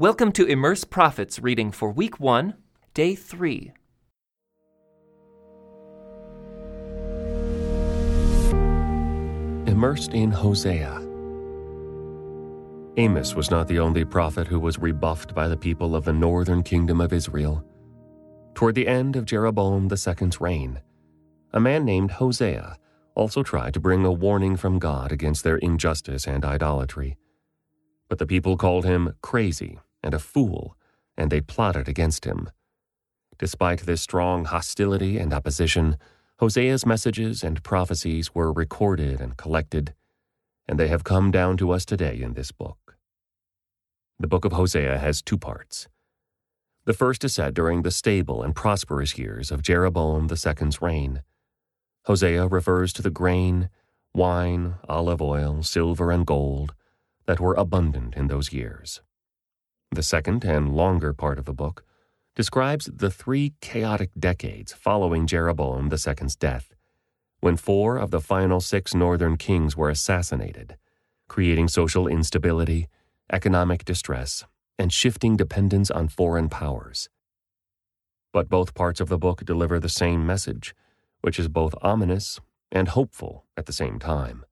Welcome to Immerse Prophets reading for week 1, day 3. Immersed in Hosea. Amos was not the only prophet who was rebuffed by the people of the northern kingdom of Israel. Toward the end of Jeroboam II's reign, a man named Hosea also tried to bring a warning from God against their injustice and idolatry. But the people called him crazy and a fool, and they plotted against him. Despite this strong hostility and opposition, Hosea's messages and prophecies were recorded and collected, and they have come down to us today in this book. The book of Hosea has two parts. The first is set during the stable and prosperous years of Jeroboam II's reign. Hosea refers to the grain, wine, olive oil, silver, and gold that were abundant in those years. The second and longer part of the book describes the three chaotic decades following Jeroboam II's death, when four of the final six northern kings were assassinated, creating social instability, economic distress, and shifting dependence on foreign powers. But both parts of the book deliver the same message, which is both ominous and hopeful at the same time.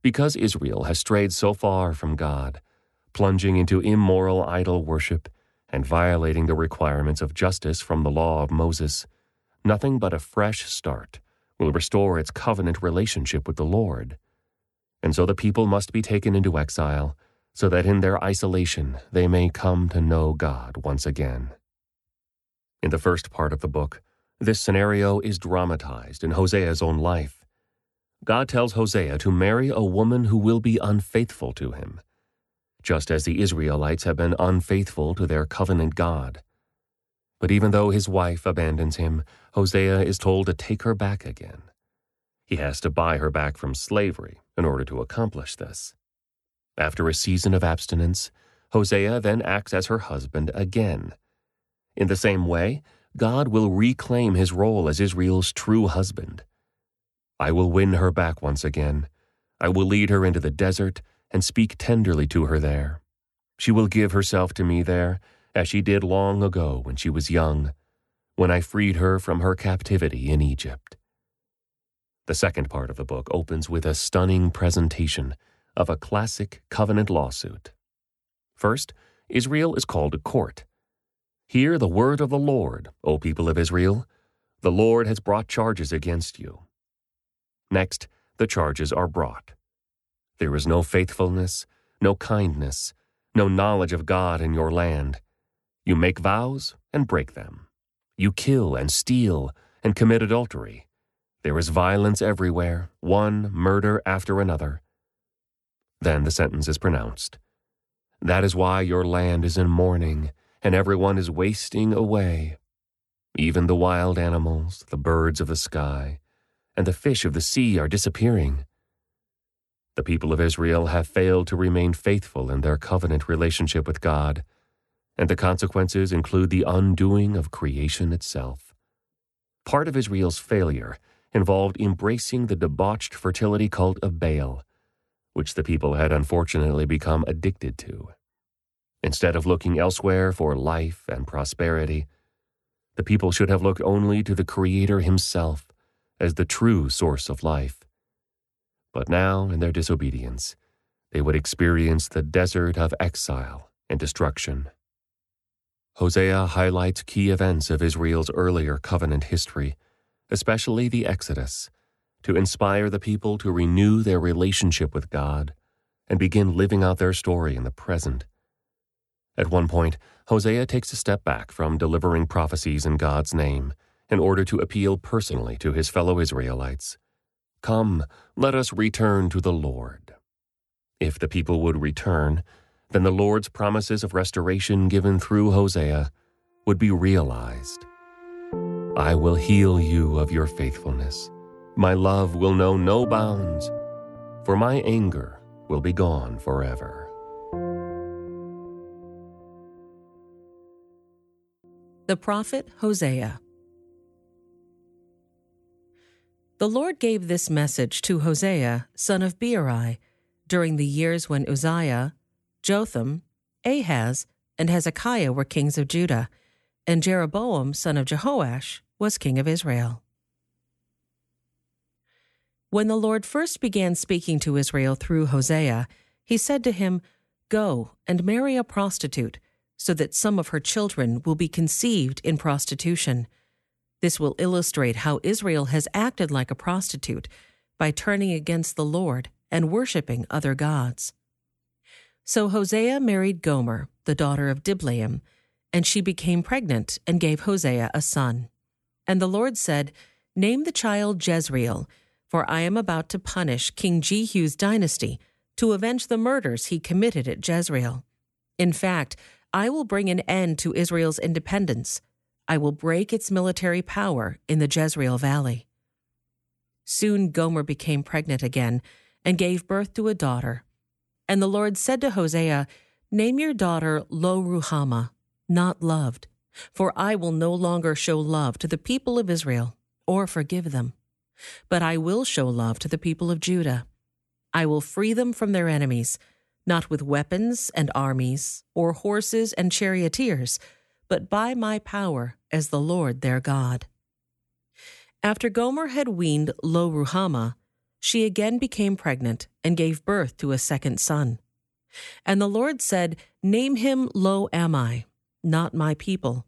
Because Israel has strayed so far from God, plunging into immoral idol worship and violating the requirements of justice from the law of Moses, nothing but a fresh start will restore its covenant relationship with the Lord. And so the people must be taken into exile, so that in their isolation they may come to know God once again. In the first part of the book, this scenario is dramatized in Hosea's own life. God tells Hosea to marry a woman who will be unfaithful to him just as the Israelites have been unfaithful to their covenant God. But even though his wife abandons him, Hosea is told to take her back again. He has to buy her back from slavery in order to accomplish this. After a season of abstinence, Hosea then acts as her husband again. In the same way, God will reclaim his role as Israel's true husband. I will win her back once again. I will lead her into the desert and speak tenderly to her there. She will give herself to me there, as she did long ago when she was young, when I freed her from her captivity in Egypt. The second part of the book opens with a stunning presentation of a classic covenant lawsuit. First, Israel is called to court. Hear the word of the Lord, O people of Israel. The Lord has brought charges against you. Next, the charges are brought. There is no faithfulness, no kindness, no knowledge of God in your land. You make vows and break them. You kill and steal and commit adultery. There is violence everywhere, one murder after another. Then the sentence is pronounced. That is why your land is in mourning, and everyone is wasting away. Even the wild animals, the birds of the sky, and the fish of the sea are disappearing. The people of Israel have failed to remain faithful in their covenant relationship with God, and the consequences include the undoing of creation itself. Part of Israel's failure involved embracing the debauched fertility cult of Baal, which the people had unfortunately become addicted to. Instead of looking elsewhere for life and prosperity, the people should have looked only to the Creator Himself as the true source of life. But now, in their disobedience, they would experience the desert of exile and destruction. Hosea highlights key events of Israel's earlier covenant history, especially the Exodus, to inspire the people to renew their relationship with God and begin living out their story in the present. At one point, Hosea takes a step back from delivering prophecies in God's name in order to appeal personally to his fellow Israelites. Come, let us return to the Lord. If the people would return, then the Lord's promises of restoration given through Hosea would be realized. I will heal you of your faithfulness. My love will know no bounds, for my anger will be gone forever. The Prophet Hosea The Lord gave this message to Hosea, son of Beeri, during the years when Uzziah, Jotham, Ahaz, and Hezekiah were kings of Judah, and Jeroboam, son of Jehoash, was king of Israel. When the Lord first began speaking to Israel through Hosea, he said to him, Go and marry a prostitute, so that some of her children will be conceived in prostitution. This will illustrate how Israel has acted like a prostitute by turning against the Lord and worshiping other gods. So Hosea married Gomer, the daughter of Diblaim, and she became pregnant and gave Hosea a son. And the Lord said, Name the child Jezreel, for I am about to punish King Jehu's dynasty to avenge the murders he committed at Jezreel. In fact, I will bring an end to Israel's independence. I will break its military power in the Jezreel Valley. Soon Gomer became pregnant again and gave birth to a daughter. And the Lord said to Hosea, Name your daughter Lo Ruhamah, not loved, for I will no longer show love to the people of Israel or forgive them. But I will show love to the people of Judah I will free them from their enemies, not with weapons and armies, or horses and charioteers, but by my power as the Lord their God. After Gomer had weaned Lo Ruhamah, she again became pregnant and gave birth to a second son. And the Lord said, Name him Lo Ammi, not my people,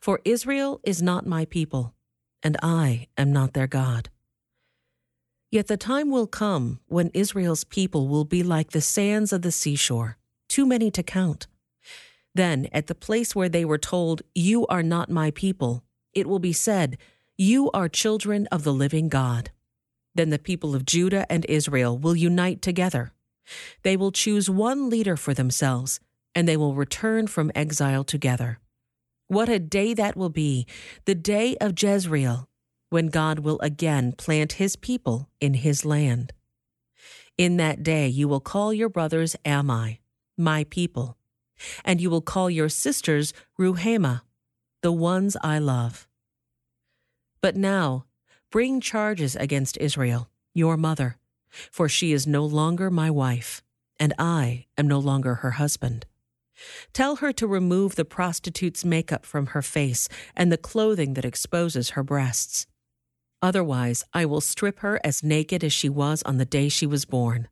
for Israel is not my people, and I am not their God. Yet the time will come when Israel's people will be like the sands of the seashore, too many to count. Then, at the place where they were told, You are not my people, it will be said, You are children of the living God. Then the people of Judah and Israel will unite together. They will choose one leader for themselves, and they will return from exile together. What a day that will be, the day of Jezreel, when God will again plant his people in his land. In that day you will call your brothers Ammi, my people, and you will call your sisters Ruhamah, the ones I love. But now bring charges against Israel, your mother, for she is no longer my wife, and I am no longer her husband. Tell her to remove the prostitute's makeup from her face and the clothing that exposes her breasts Otherwise, I will strip her as naked as she was on the day she was born.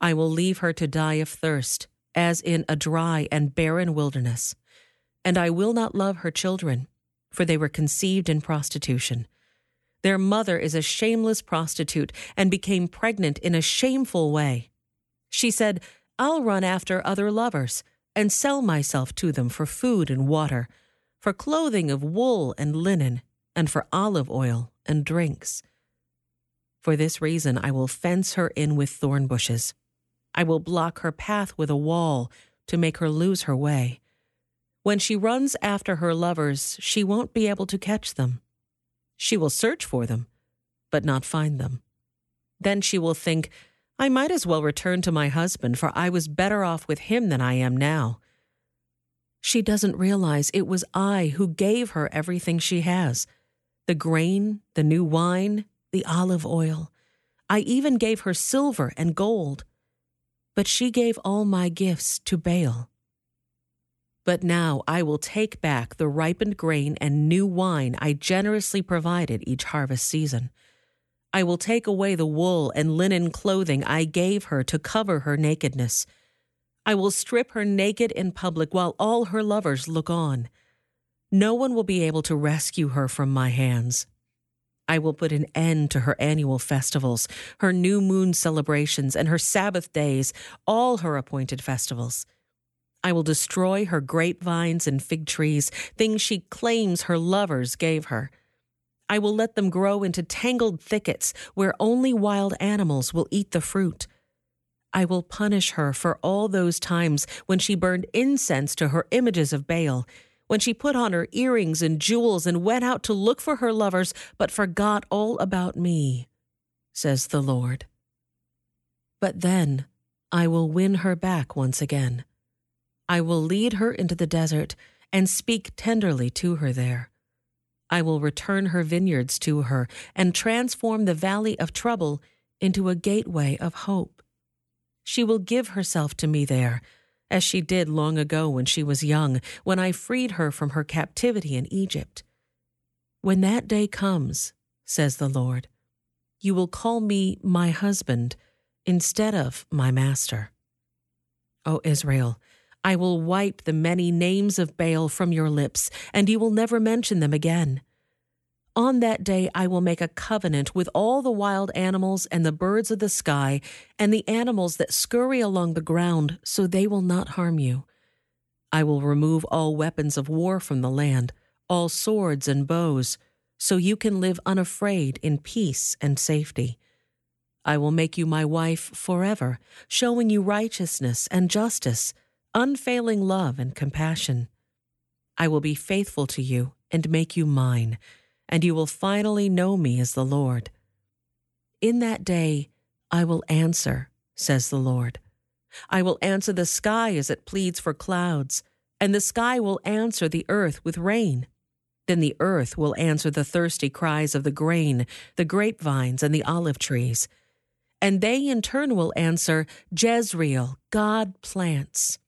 I will leave her to die of thirst, as in a dry and barren wilderness. And I will not love her children, for they were conceived in prostitution. Their mother is a shameless prostitute and became pregnant in a shameful way. She said, I'll run after other lovers and sell myself to them for food and water, for clothing of wool and linen, and for olive oil and drinks. For this reason, I will fence her in with thorn bushes. I will block her path with a wall to make her lose her way. When she runs after her lovers, she won't be able to catch them. She will search for them, but not find them. Then she will think, I might as well return to my husband, for I was better off with him than I am now. She doesn't realize it was I who gave her everything she has the grain, the new wine, the olive oil. I even gave her silver and gold. But she gave all my gifts to Baal. But now I will take back the ripened grain and new wine I generously provided each harvest season. I will take away the wool and linen clothing I gave her to cover her nakedness. I will strip her naked in public while all her lovers look on. No one will be able to rescue her from my hands. I will put an end to her annual festivals, her new moon celebrations, and her Sabbath days, all her appointed festivals. I will destroy her grapevines and fig trees, things she claims her lovers gave her. I will let them grow into tangled thickets where only wild animals will eat the fruit. I will punish her for all those times when she burned incense to her images of Baal when she put on her earrings and jewels and went out to look for her lovers, but forgot all about me, says the Lord. But then I will win her back once again. I will lead her into the desert and speak tenderly to her there. I will return her vineyards to her and transform the valley of trouble into a gateway of hope. She will give herself to me there as she did long ago when she was young, when I freed her from her captivity in Egypt. When that day comes, says the Lord, you will call me my husband instead of my master. O Israel, I will wipe the many names of Baal from your lips, and you will never mention them again. On that day I will make a covenant with all the wild animals and the birds of the sky and the animals that scurry along the ground, so they will not harm you. I will remove all weapons of war from the land, all swords and bows, so you can live unafraid in peace and safety. I will make you my wife forever, showing you righteousness and justice, unfailing love and compassion. I will be faithful to you and make you mine and you will finally know me as the Lord. In that day I will answer, says the Lord. I will answer the sky as it pleads for clouds, and the sky will answer the earth with rain. Then the earth will answer the thirsty cries of the grain, the grapevines, and the olive trees. And they in turn will answer, Jezreel, God plants.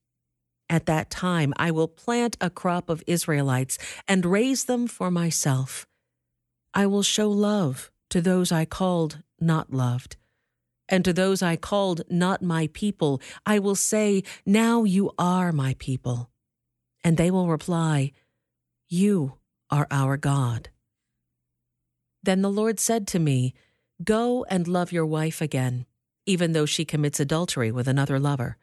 At that time I will plant a crop of Israelites and raise them for myself. I will show love to those I called not loved. And to those I called not my people, I will say, Now you are my people. And they will reply, You are our God. Then the Lord said to me, Go and love your wife again, even though she commits adultery with another lover.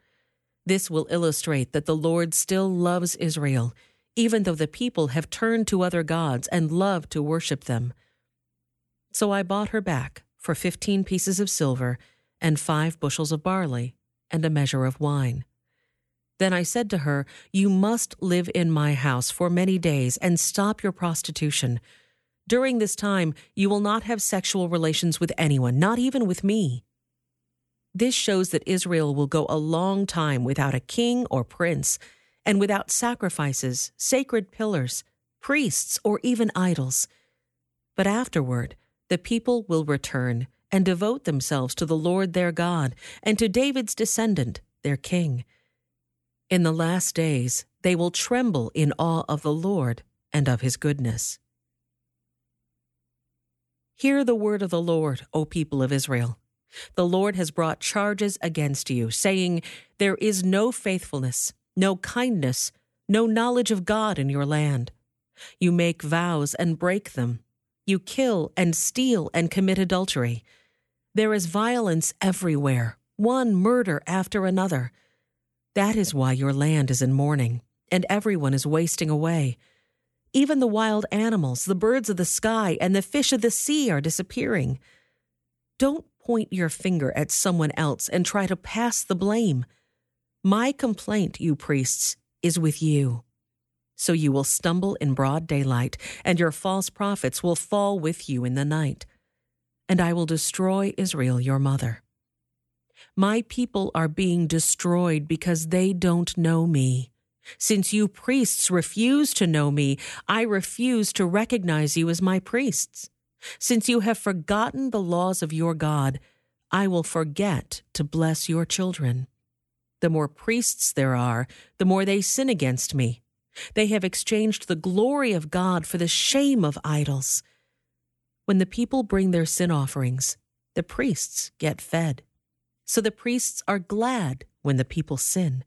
This will illustrate that the Lord still loves Israel, even though the people have turned to other gods and love to worship them. So I bought her back for fifteen pieces of silver and five bushels of barley and a measure of wine. Then I said to her, You must live in my house for many days and stop your prostitution. During this time, you will not have sexual relations with anyone, not even with me. This shows that Israel will go a long time without a king or prince, and without sacrifices, sacred pillars, priests, or even idols. But afterward, the people will return and devote themselves to the Lord their God and to David's descendant, their king. In the last days, they will tremble in awe of the Lord and of his goodness. Hear the word of the Lord, O people of Israel. The Lord has brought charges against you, saying, There is no faithfulness, no kindness, no knowledge of God in your land. You make vows and break them. You kill and steal and commit adultery. There is violence everywhere, one murder after another. That is why your land is in mourning, and everyone is wasting away. Even the wild animals, the birds of the sky, and the fish of the sea are disappearing. Don't point your finger at someone else and try to pass the blame. My complaint, you priests, is with you. So you will stumble in broad daylight, and your false prophets will fall with you in the night. And I will destroy Israel, your mother. My people are being destroyed because they don't know me. Since you priests refuse to know me, I refuse to recognize you as my priests. Since you have forgotten the laws of your God, I will forget to bless your children. The more priests there are, the more they sin against me. They have exchanged the glory of God for the shame of idols. When the people bring their sin offerings, the priests get fed. So the priests are glad when the people sin.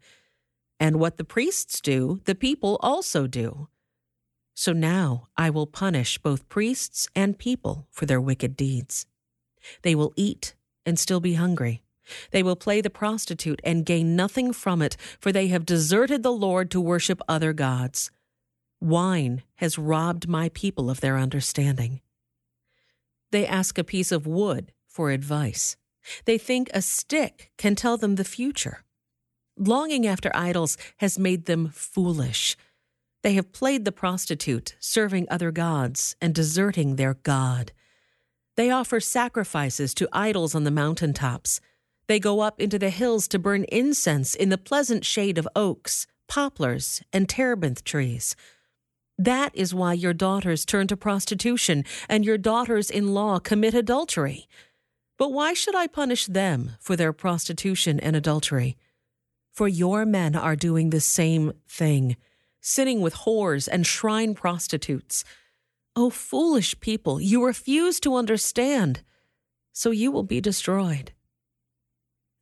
And what the priests do, the people also do. So now I will punish both priests and people for their wicked deeds. They will eat and still be hungry. They will play the prostitute and gain nothing from it, for they have deserted the Lord to worship other gods. Wine has robbed my people of their understanding. They ask a piece of wood for advice. They think a stick can tell them the future. Longing after idols has made them foolish. They have played the prostitute, serving other gods and deserting their God. They offer sacrifices to idols on the mountain tops. They go up into the hills to burn incense in the pleasant shade of oaks, poplars, and terebinth trees. That is why your daughters turn to prostitution and your daughters in law commit adultery. But why should I punish them for their prostitution and adultery? for your men are doing the same thing, sitting with whores and shrine prostitutes. O foolish people, you refuse to understand, so you will be destroyed.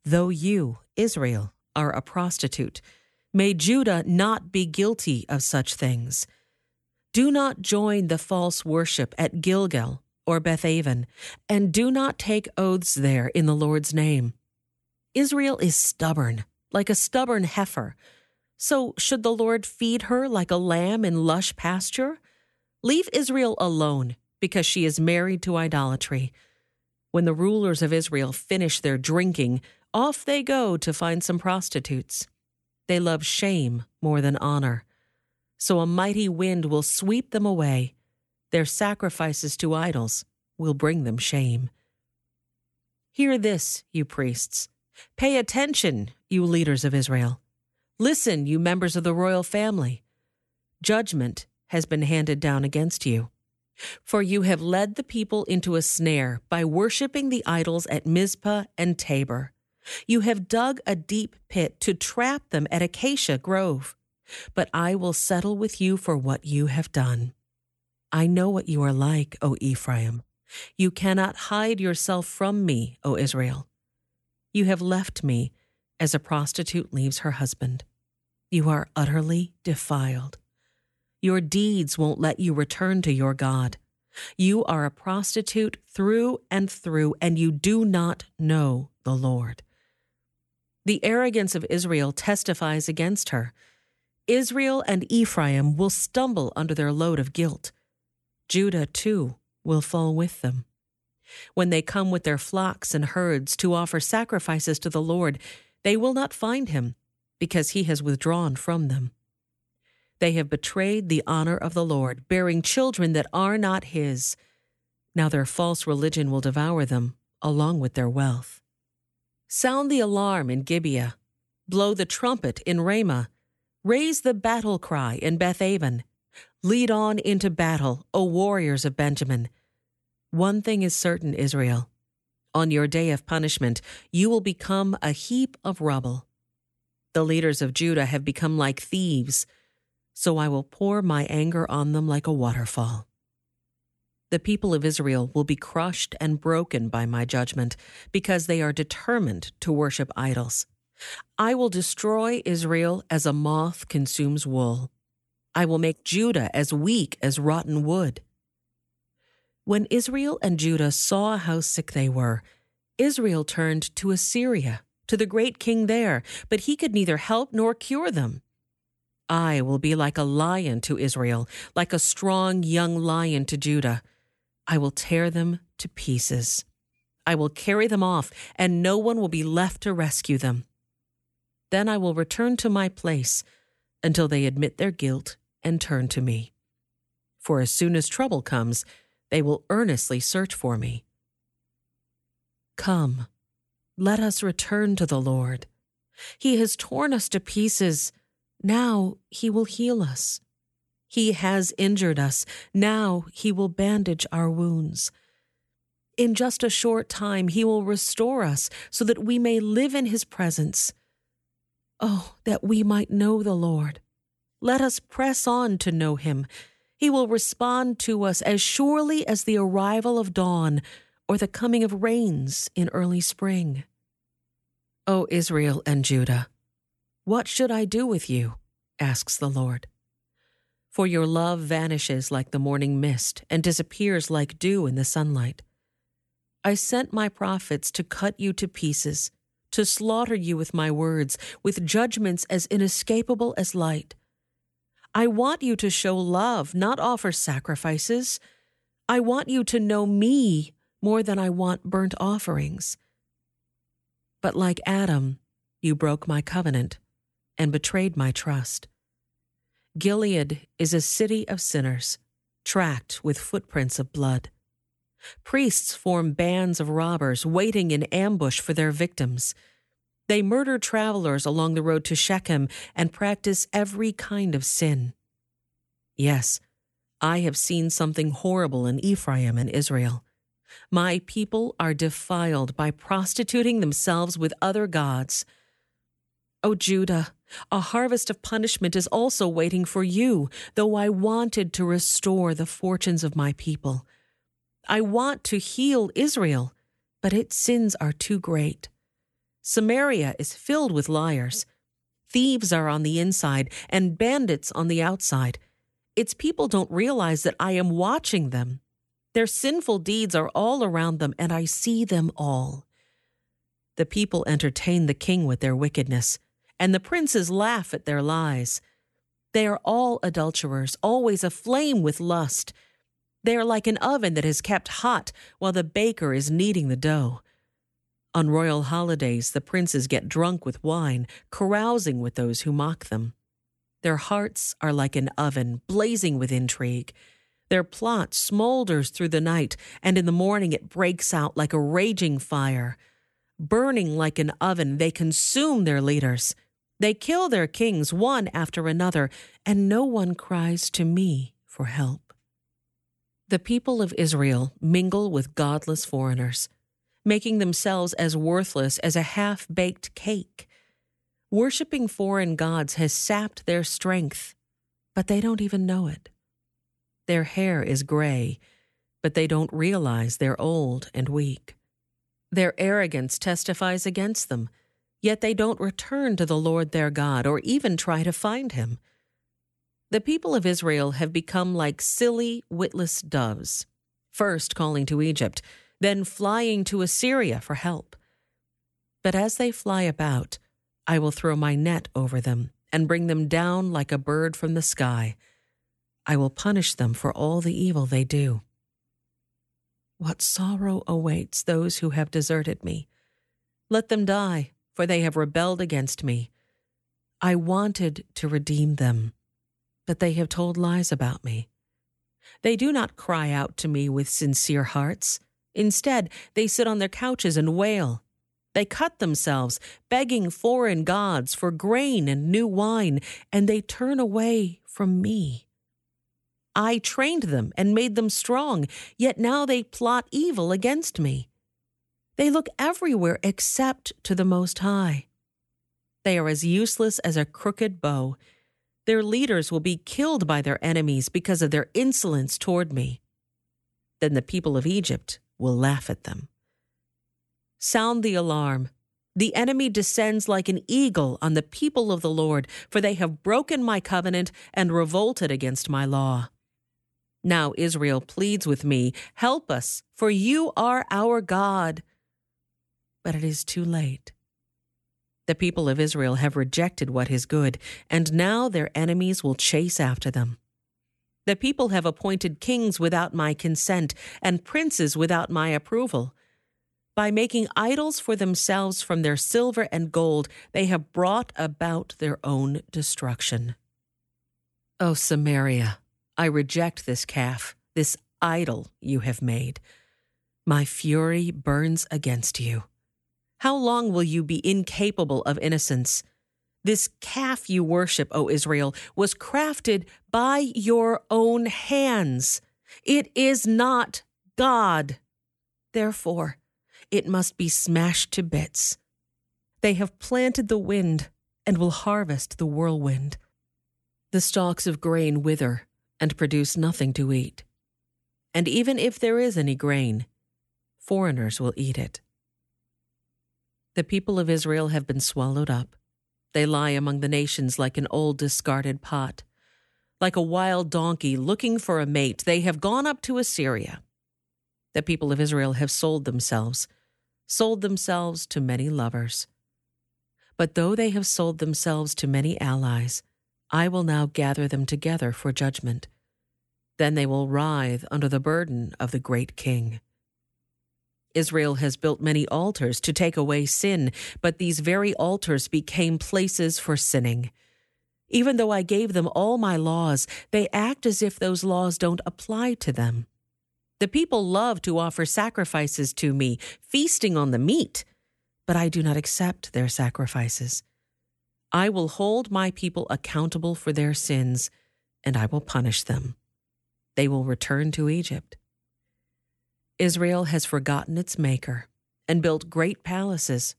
Though you, Israel, are a prostitute, may Judah not be guilty of such things. Do not join the false worship at Gilgal or Bethaven, and do not take oaths there in the Lord's name. Israel is stubborn, like a stubborn heifer. So should the Lord feed her like a lamb in lush pasture? Leave Israel alone, because she is married to idolatry. When the rulers of Israel finish their drinking, off they go to find some prostitutes. They love shame more than honor. So a mighty wind will sweep them away. Their sacrifices to idols will bring them shame. Hear this, you priests. Pay attention, you leaders of Israel. Listen, you members of the royal family. Judgment has been handed down against you. For you have led the people into a snare by worshipping the idols at Mizpah and Tabor. You have dug a deep pit to trap them at Acacia Grove. But I will settle with you for what you have done. I know what you are like, O Ephraim. You cannot hide yourself from me, O Israel. You have left me as a prostitute leaves her husband. You are utterly defiled. Your deeds won't let you return to your God. You are a prostitute through and through, and you do not know the Lord. The arrogance of Israel testifies against her. Israel and Ephraim will stumble under their load of guilt. Judah, too, will fall with them. When they come with their flocks and herds to offer sacrifices to the Lord, they will not find him, because he has withdrawn from them. They have betrayed the honor of the Lord, bearing children that are not his. Now their false religion will devour them, along with their wealth. Sound the alarm in Gibeah. Blow the trumpet in Ramah. Raise the battle cry in Bethaven. Lead on into battle, O warriors of Benjamin. One thing is certain, Israel. On your day of punishment, you will become a heap of rubble. The leaders of Judah have become like thieves, so I will pour my anger on them like a waterfall. The people of Israel will be crushed and broken by my judgment because they are determined to worship idols. I will destroy Israel as a moth consumes wool. I will make Judah as weak as rotten wood. When Israel and Judah saw how sick they were, Israel turned to Assyria, to the great king there, but he could neither help nor cure them. I will be like a lion to Israel, like a strong young lion to Judah. I will tear them to pieces. I will carry them off, and no one will be left to rescue them. Then I will return to my place until they admit their guilt and turn to me. For as soon as trouble comes, they will earnestly search for me. Come, let us return to the Lord. He has torn us to pieces. Now he will heal us. He has injured us. Now he will bandage our wounds. In just a short time, he will restore us so that we may live in his presence. Oh, that we might know the Lord. Let us press on to know him. He will respond to us as surely as the arrival of dawn or the coming of rains in early spring. O Israel and Judah, what should I do with you? asks the Lord. For your love vanishes like the morning mist and disappears like dew in the sunlight. I sent my prophets to cut you to pieces, to slaughter you with my words, with judgments as inescapable as light. I want you to show love, not offer sacrifices. I want you to know me more than I want burnt offerings. But like Adam, you broke my covenant and betrayed my trust. Gilead is a city of sinners, tracked with footprints of blood. Priests form bands of robbers waiting in ambush for their victims. They murder travelers along the road to Shechem and practice every kind of sin. Yes, I have seen something horrible in Ephraim and Israel. My people are defiled by prostituting themselves with other gods. O Judah, a harvest of punishment is also waiting for you, though I wanted to restore the fortunes of my people. I want to heal Israel, but its sins are too great. Samaria is filled with liars. Thieves are on the inside and bandits on the outside. Its people don't realize that I am watching them. Their sinful deeds are all around them, and I see them all. The people entertain the king with their wickedness and the princes laugh at their lies. They are all adulterers, always aflame with lust. They are like an oven that is kept hot while the baker is kneading the dough. On royal holidays, the princes get drunk with wine, carousing with those who mock them. Their hearts are like an oven, blazing with intrigue. Their plot smolders through the night, and in the morning it breaks out like a raging fire. Burning like an oven, they consume their leaders. They kill their kings one after another, and no one cries to me for help. The people of Israel mingle with godless foreigners, making themselves as worthless as a half baked cake. Worshipping foreign gods has sapped their strength, but they don't even know it. Their hair is gray, but they don't realize they're old and weak. Their arrogance testifies against them Yet they don't return to the Lord their God or even try to find him. The people of Israel have become like silly, witless doves, first calling to Egypt, then flying to Assyria for help. But as they fly about, I will throw my net over them and bring them down like a bird from the sky. I will punish them for all the evil they do. What sorrow awaits those who have deserted me. Let them die for they have rebelled against me. I wanted to redeem them, but they have told lies about me. They do not cry out to me with sincere hearts. Instead, they sit on their couches and wail. They cut themselves, begging foreign gods for grain and new wine, and they turn away from me. I trained them and made them strong, yet now they plot evil against me. They look everywhere except to the Most High. They are as useless as a crooked bow. Their leaders will be killed by their enemies because of their insolence toward me. Then the people of Egypt will laugh at them. Sound the alarm. The enemy descends like an eagle on the people of the Lord, for they have broken my covenant and revolted against my law. Now Israel pleads with me, Help us, for you are our God but it is too late. The people of Israel have rejected what is good, and now their enemies will chase after them. The people have appointed kings without my consent, and princes without my approval. By making idols for themselves from their silver and gold, they have brought about their own destruction. O Samaria, I reject this calf, this idol you have made. My fury burns against you. How long will you be incapable of innocence? This calf you worship, O Israel, was crafted by your own hands. It is not God. Therefore, it must be smashed to bits. They have planted the wind and will harvest the whirlwind. The stalks of grain wither and produce nothing to eat. And even if there is any grain, foreigners will eat it. The people of Israel have been swallowed up. They lie among the nations like an old discarded pot. Like a wild donkey looking for a mate, they have gone up to Assyria. The people of Israel have sold themselves, sold themselves to many lovers. But though they have sold themselves to many allies, I will now gather them together for judgment. Then they will writhe under the burden of the great king. Israel has built many altars to take away sin, but these very altars became places for sinning. Even though I gave them all my laws, they act as if those laws don't apply to them. The people love to offer sacrifices to me, feasting on the meat, but I do not accept their sacrifices. I will hold my people accountable for their sins, and I will punish them. They will return to Egypt. Israel has forgotten its Maker and built great palaces,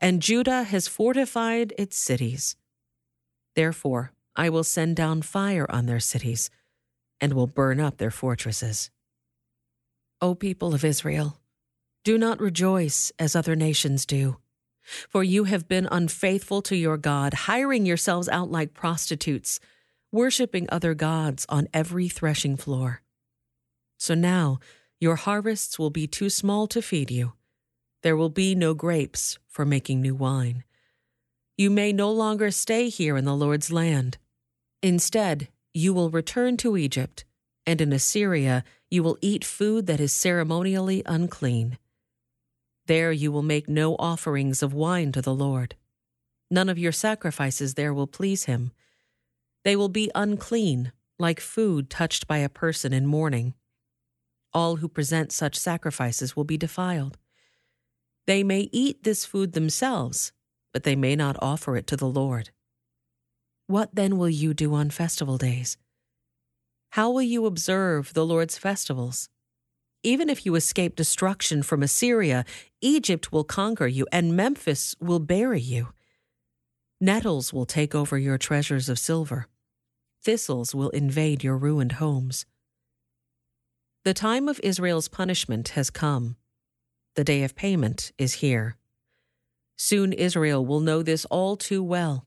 and Judah has fortified its cities. Therefore, I will send down fire on their cities and will burn up their fortresses. O people of Israel, do not rejoice as other nations do. For you have been unfaithful to your God, hiring yourselves out like prostitutes, worshiping other gods on every threshing floor. So now your harvests will be too small to feed you. There will be no grapes for making new wine. You may no longer stay here in the Lord's land. Instead, you will return to Egypt, and in Assyria you will eat food that is ceremonially unclean. There you will make no offerings of wine to the Lord. None of your sacrifices there will please him. They will be unclean, like food touched by a person in mourning. All who present such sacrifices will be defiled. They may eat this food themselves, but they may not offer it to the Lord. What then will you do on festival days? How will you observe the Lord's festivals? Even if you escape destruction from Assyria, Egypt will conquer you, and Memphis will bury you. Nettles will take over your treasures of silver. Thistles will invade your ruined homes. The time of Israel's punishment has come. The day of payment is here. Soon Israel will know this all too well.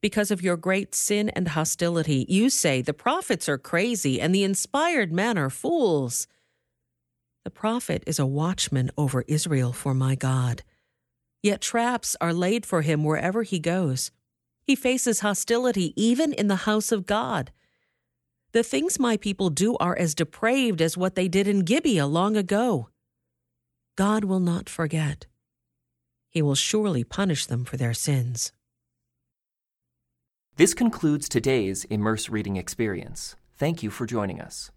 Because of your great sin and hostility, you say the prophets are crazy and the inspired men are fools. The prophet is a watchman over Israel for my God. Yet traps are laid for him wherever he goes. He faces hostility even in the house of God. The things my people do are as depraved as what they did in Gibeah long ago. God will not forget. He will surely punish them for their sins. This concludes today's Immerse Reading Experience. Thank you for joining us.